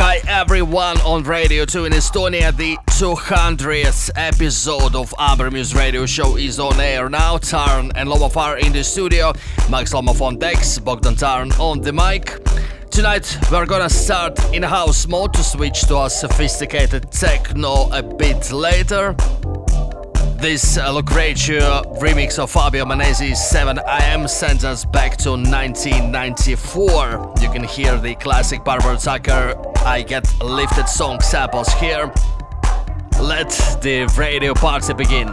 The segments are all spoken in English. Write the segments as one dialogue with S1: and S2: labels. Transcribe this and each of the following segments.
S1: Hi everyone on Radio 2 in Estonia. The 200th episode of Amber Muse Radio Show is on air now. Tarn and Lomov are in the studio. Max Lomov on decks, Bogdan Tarn on the mic. Tonight we're gonna start in house mode to switch to a sophisticated techno a bit later. This uh, remix of Fabio Manesi's 7am sends us back to 1994. You can hear the classic Barbara Tucker I Get Lifted song samples here. Let the radio party begin.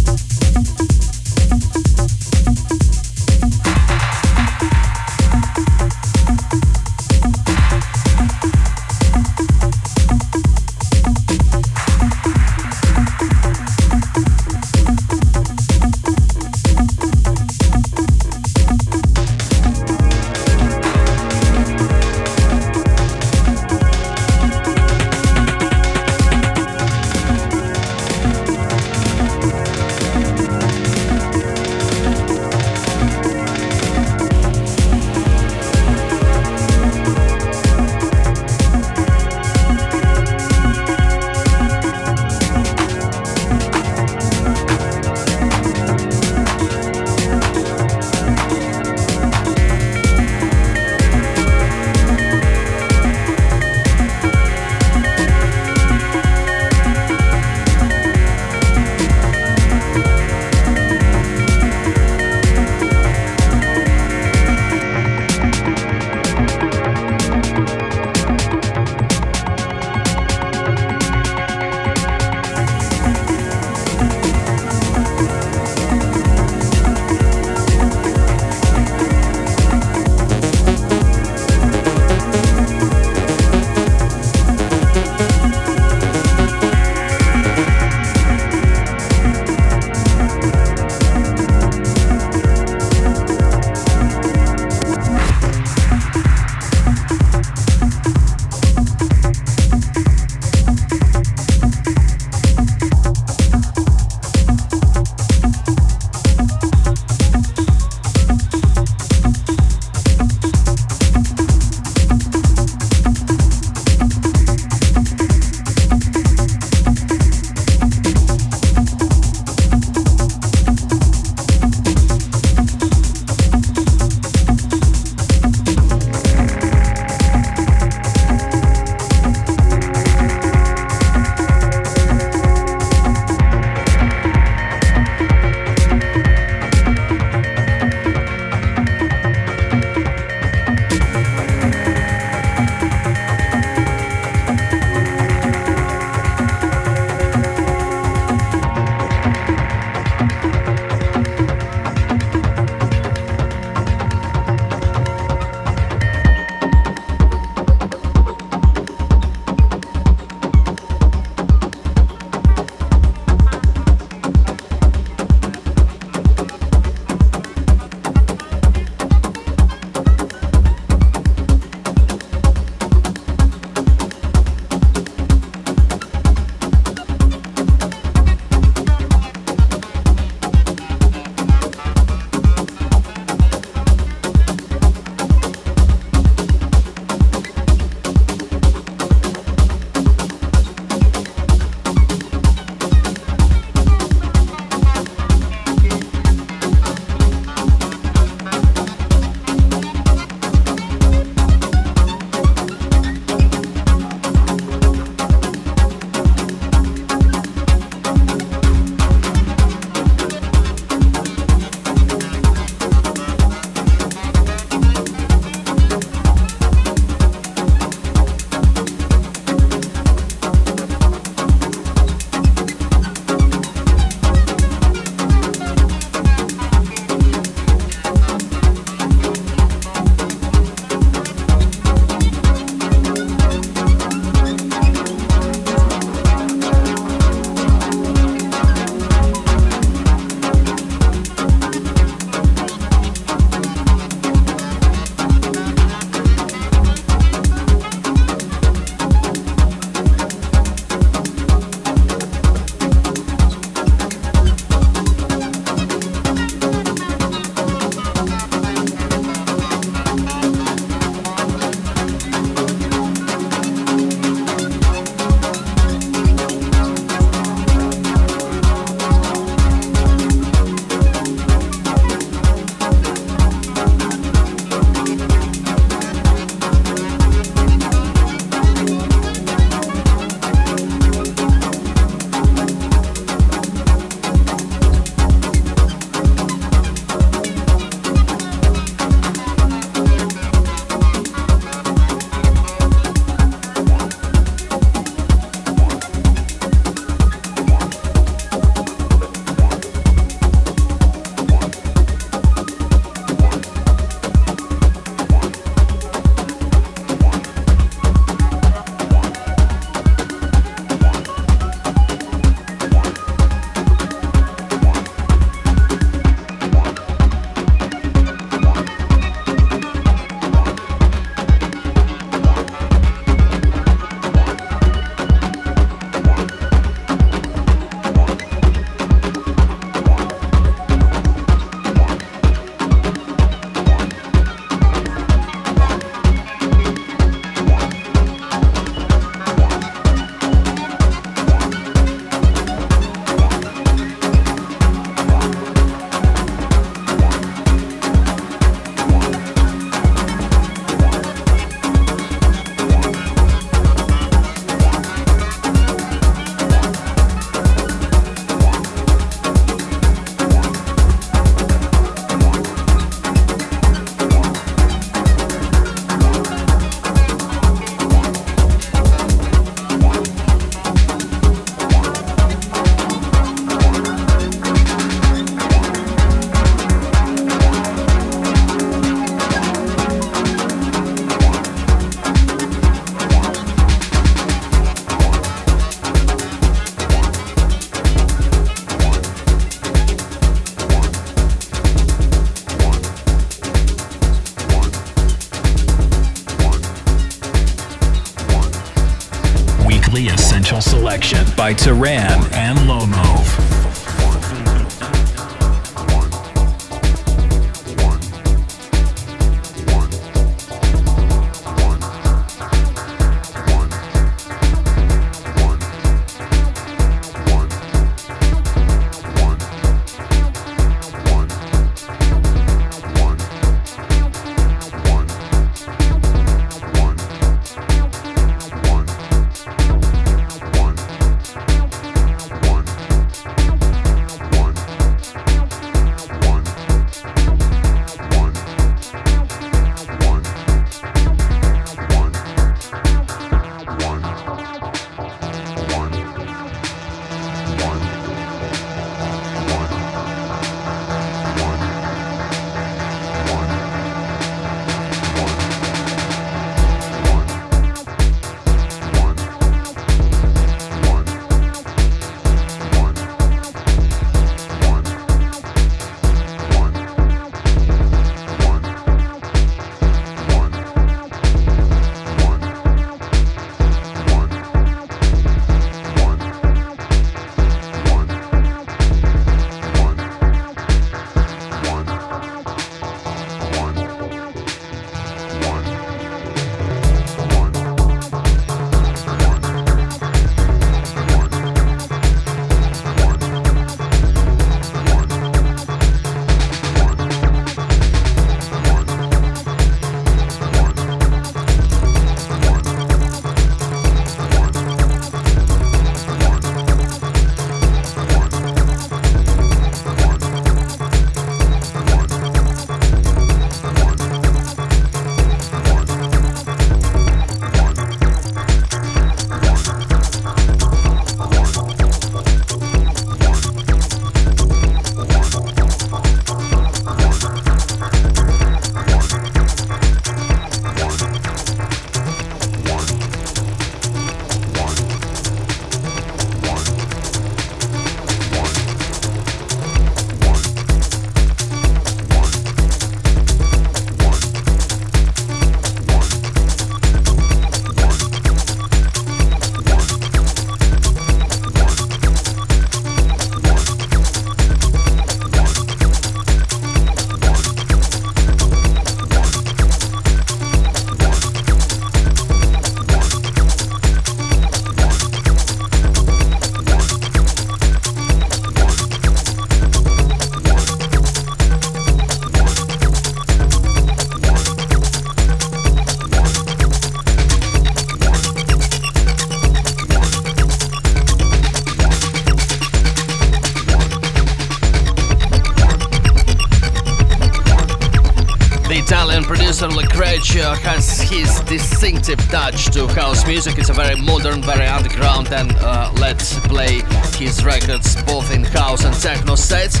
S1: Has his distinctive touch to house music. It's a very modern, very underground, and uh, let's play his records both in house and techno sets.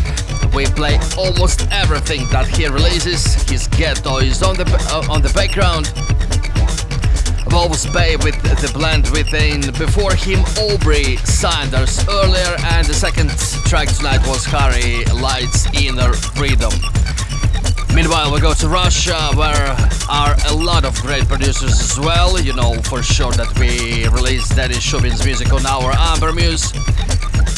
S1: We play almost everything that he releases. His ghetto is on the uh, on the background. Wolves Bay with the blend within. Before him, Aubrey Sanders earlier, and the second track tonight was Harry Light's Inner Freedom. Meanwhile, we go to Russia, where are a lot of great producers as well. You know for sure that we release Denis Shubin's music on our Amber Muse.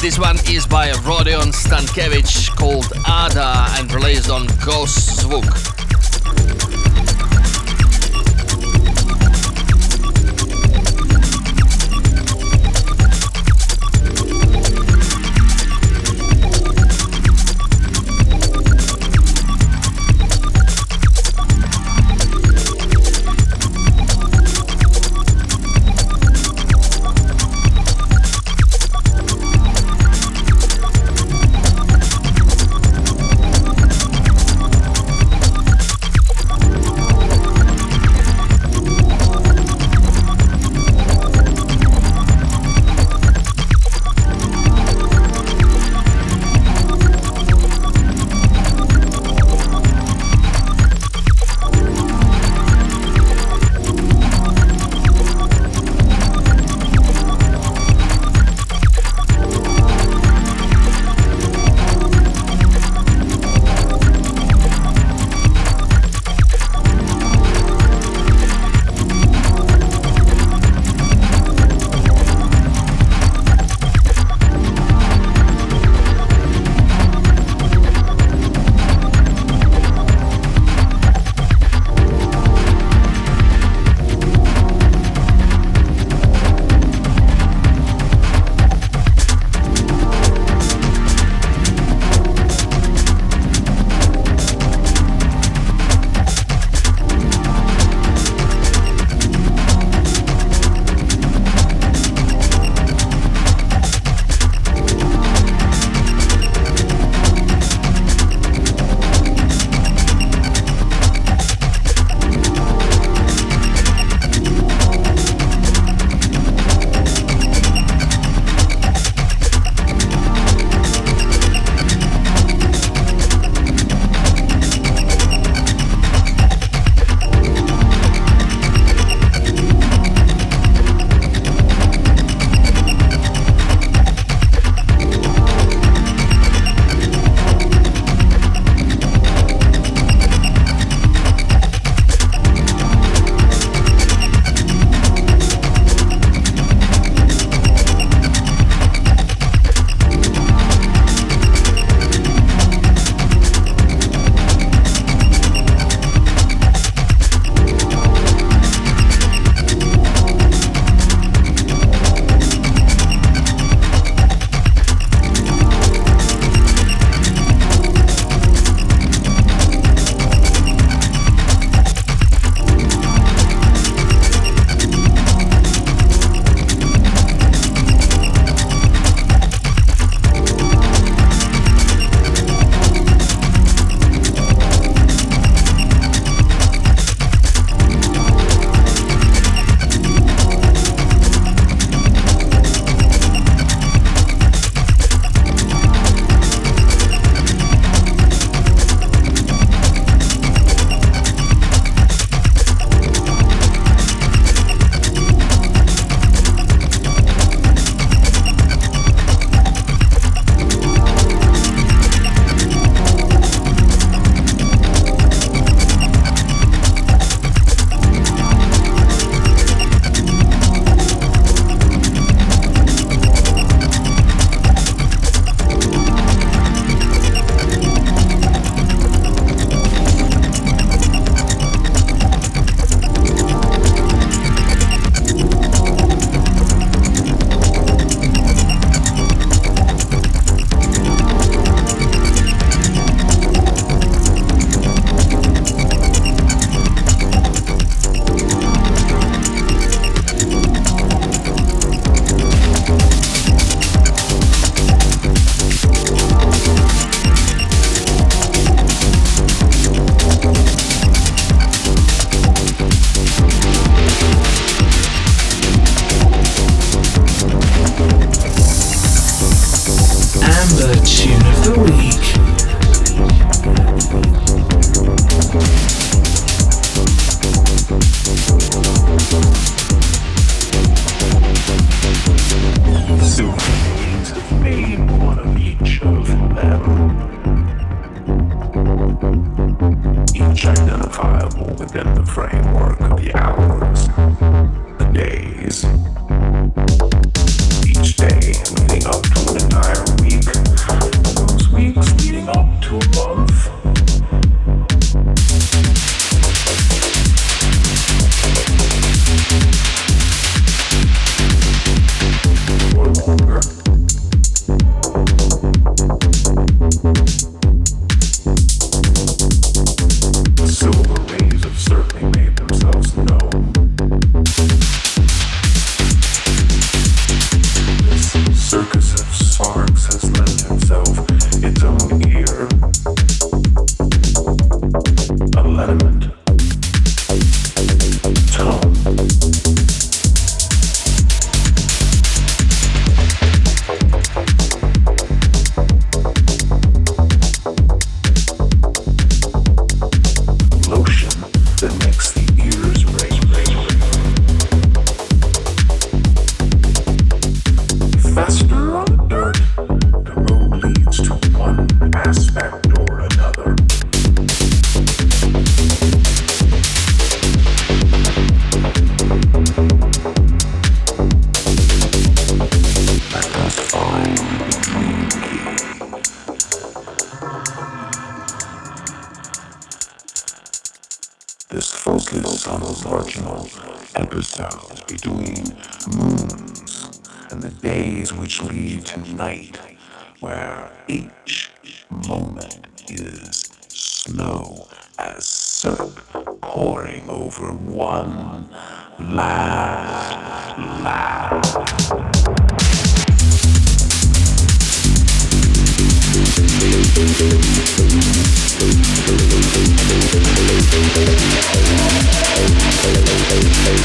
S1: This one is by Rodion Stankevich called Ada and released on Gost Zvuk.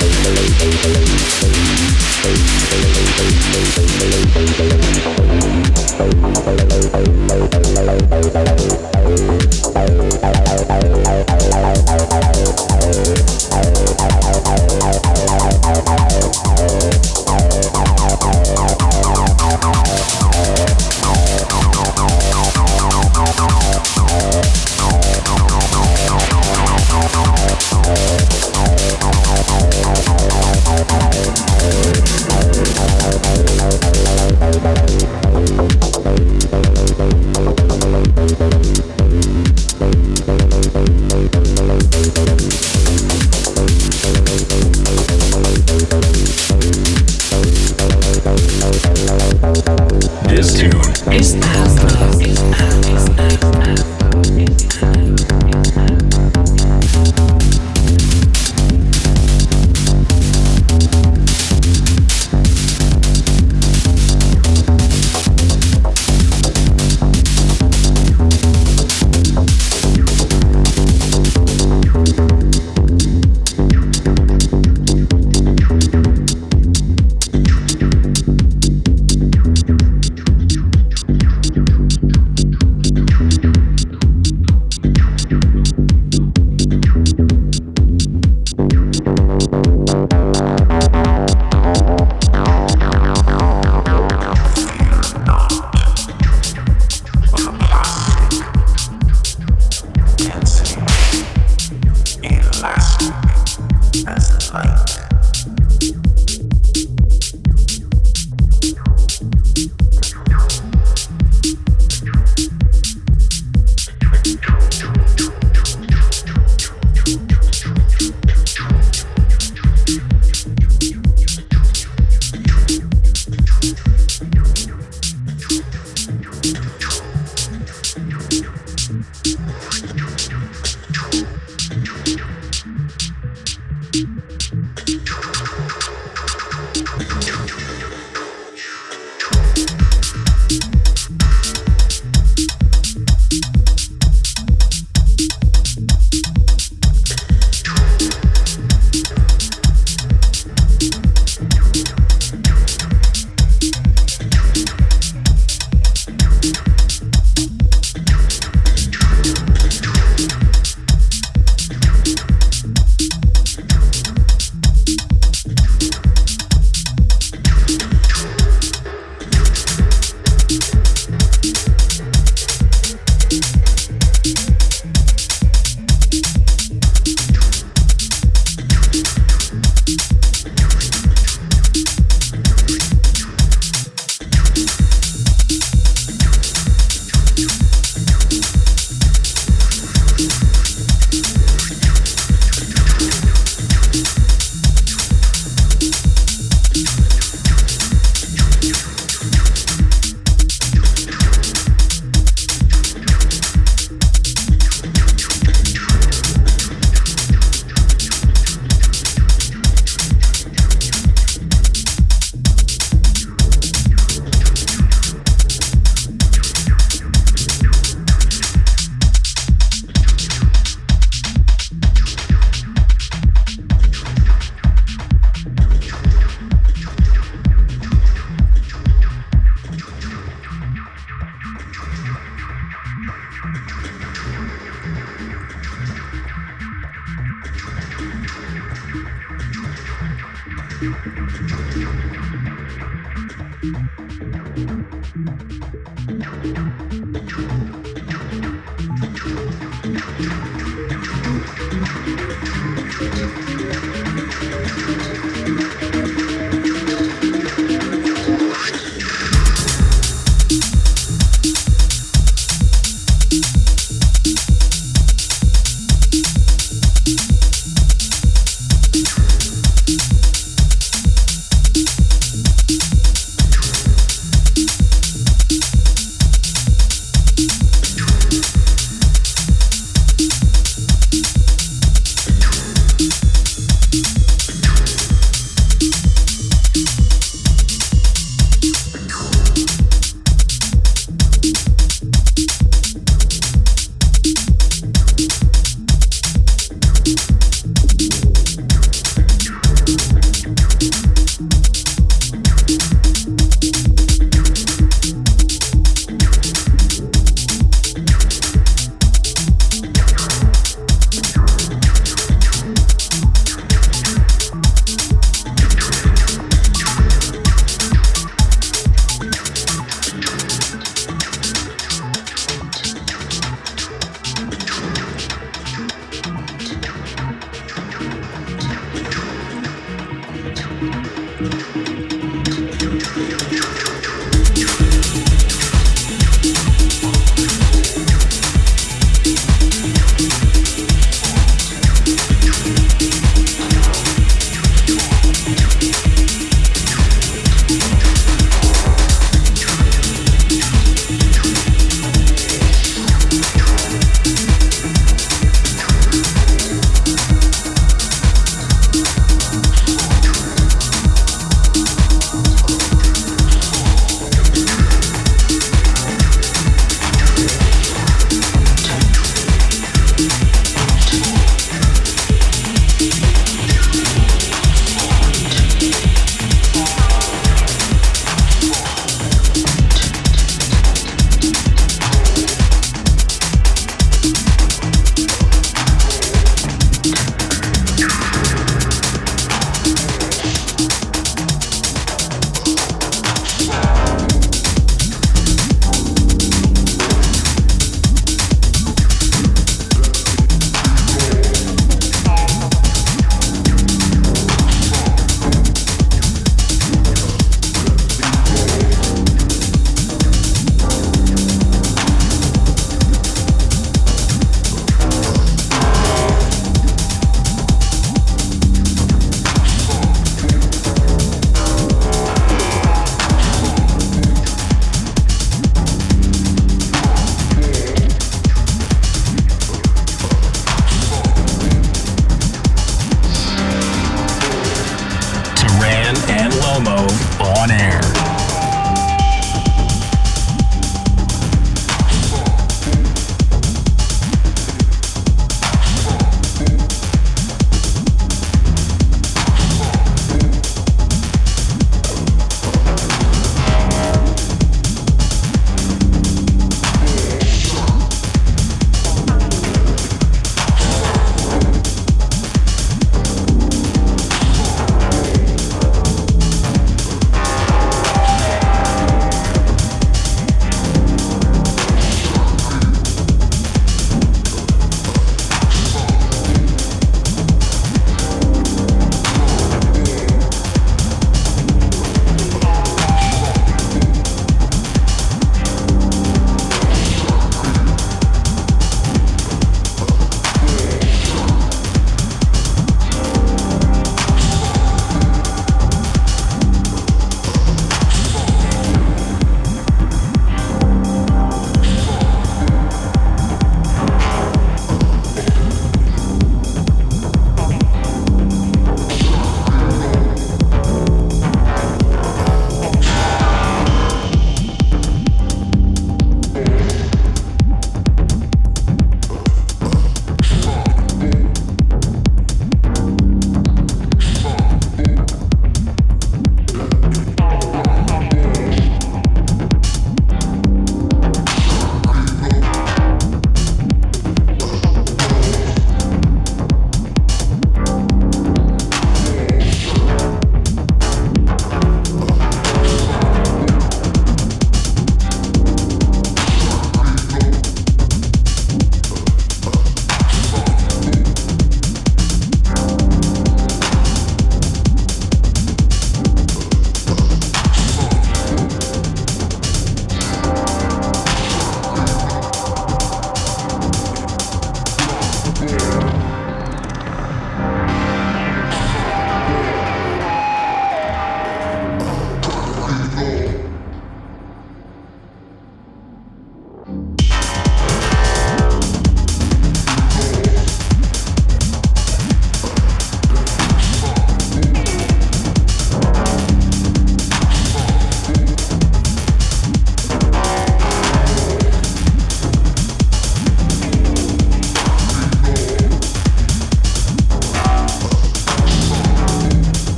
S2: Thank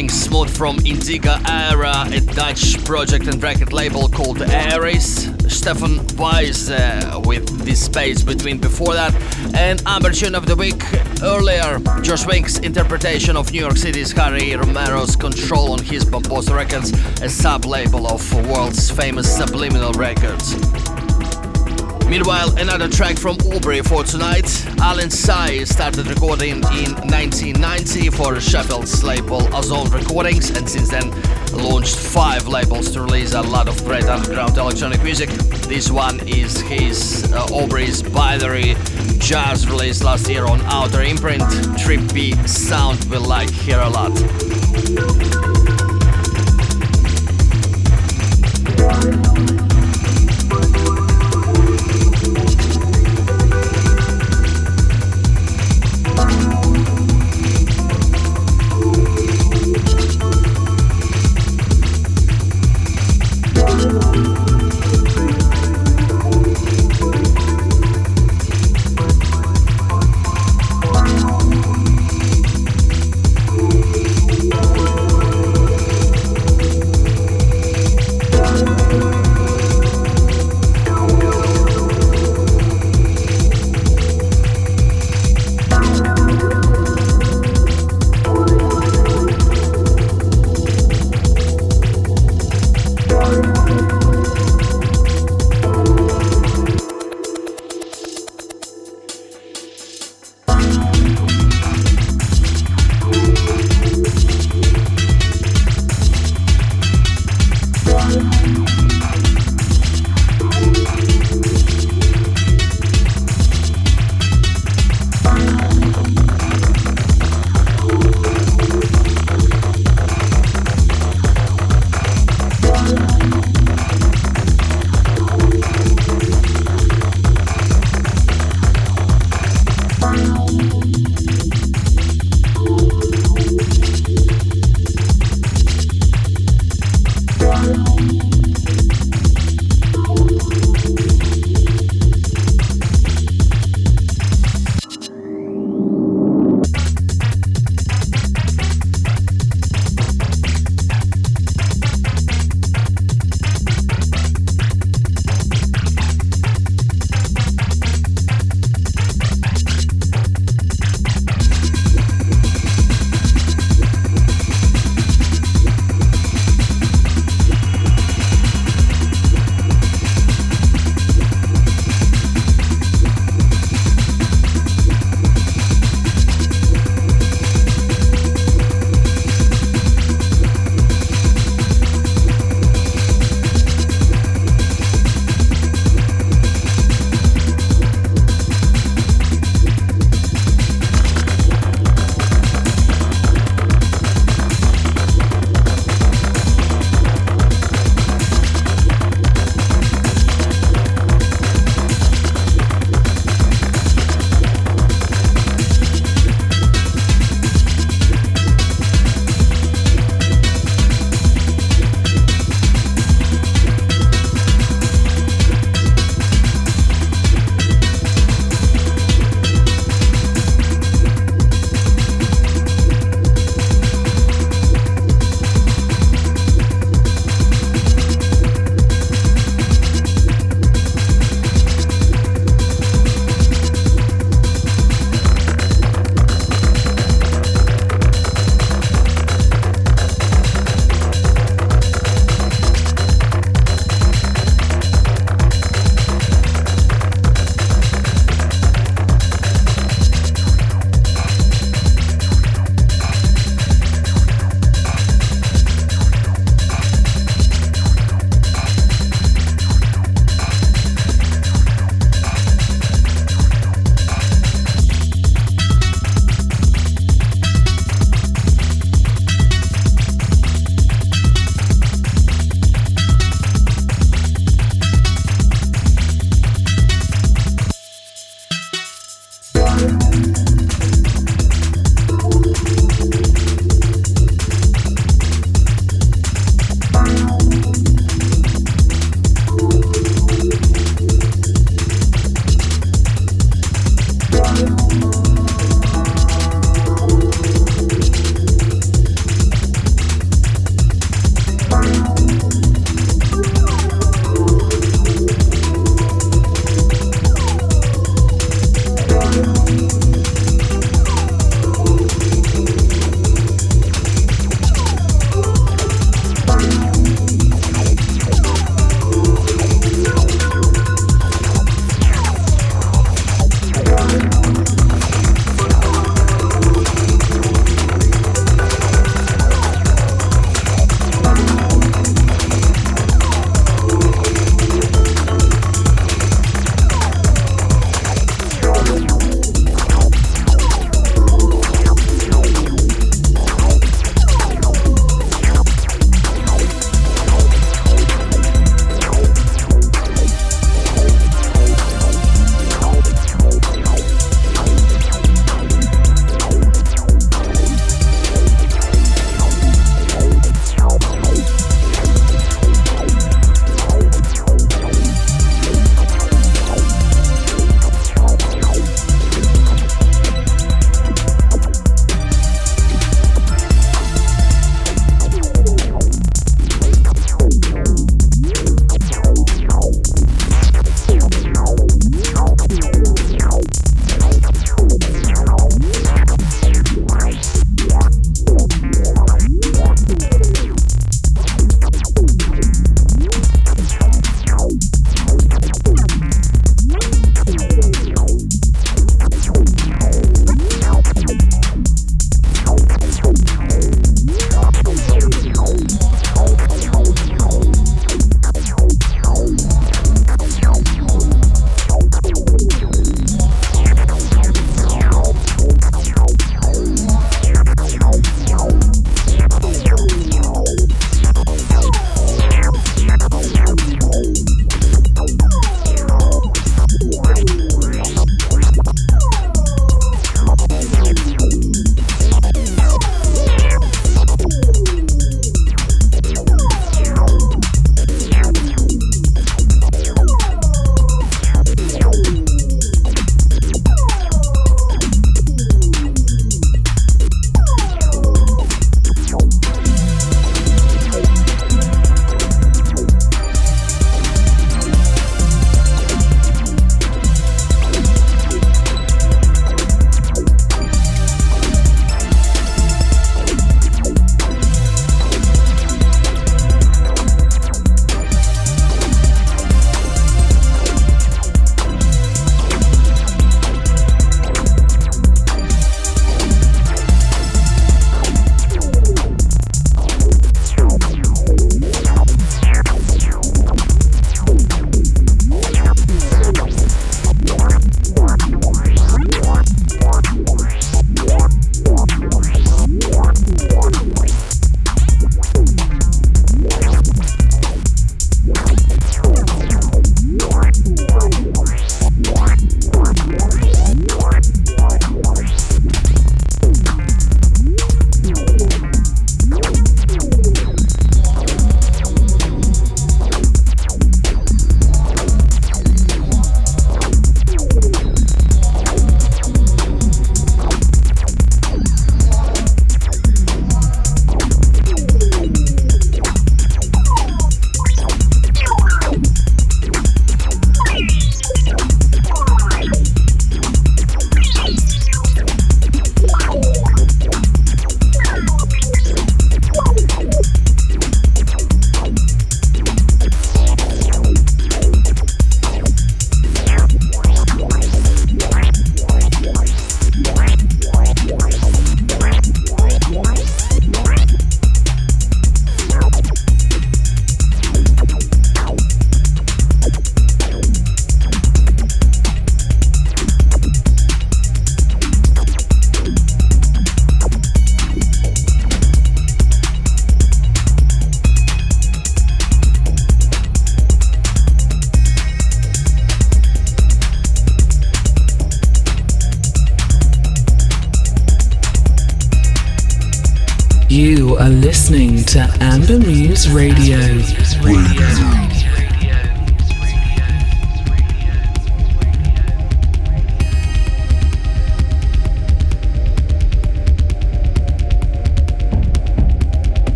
S1: something smooth from Indiga Era, a Dutch project and record label called Aries. Stefan Weiss uh, with this space between before that. And Amber Tune of the Week earlier, Josh Wink's interpretation of New York City's Harry Romero's Control on his Bambossa Records, a sub label of world's famous Subliminal Records. Meanwhile, another track from Aubrey for tonight. Alan Sai started recording in 1990 for Sheffield's label Ozone Recordings and since then launched five labels to release a lot of great underground electronic music. This one is his uh, Aubrey's binary jazz release last year on Outer Imprint. Trippy sound we like here a lot.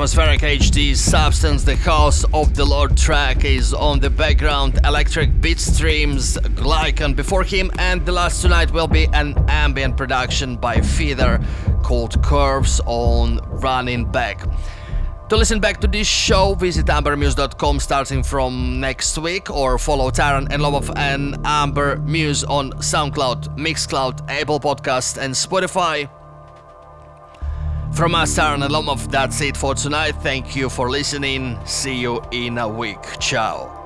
S1: Atmospheric HD substance. The House of the Lord track is on the background. Electric beat streams, Glycon before him, and the last tonight will be an ambient production by Feather called Curves on Running Back. To listen back to this show, visit ambermuse.com starting from next week or follow Taran and Lomov and Amber Muse on SoundCloud, Mixcloud, Apple Podcast and Spotify. From us, Taran and Lomov, that's it for tonight. Thank you for listening. See you in a week. Ciao.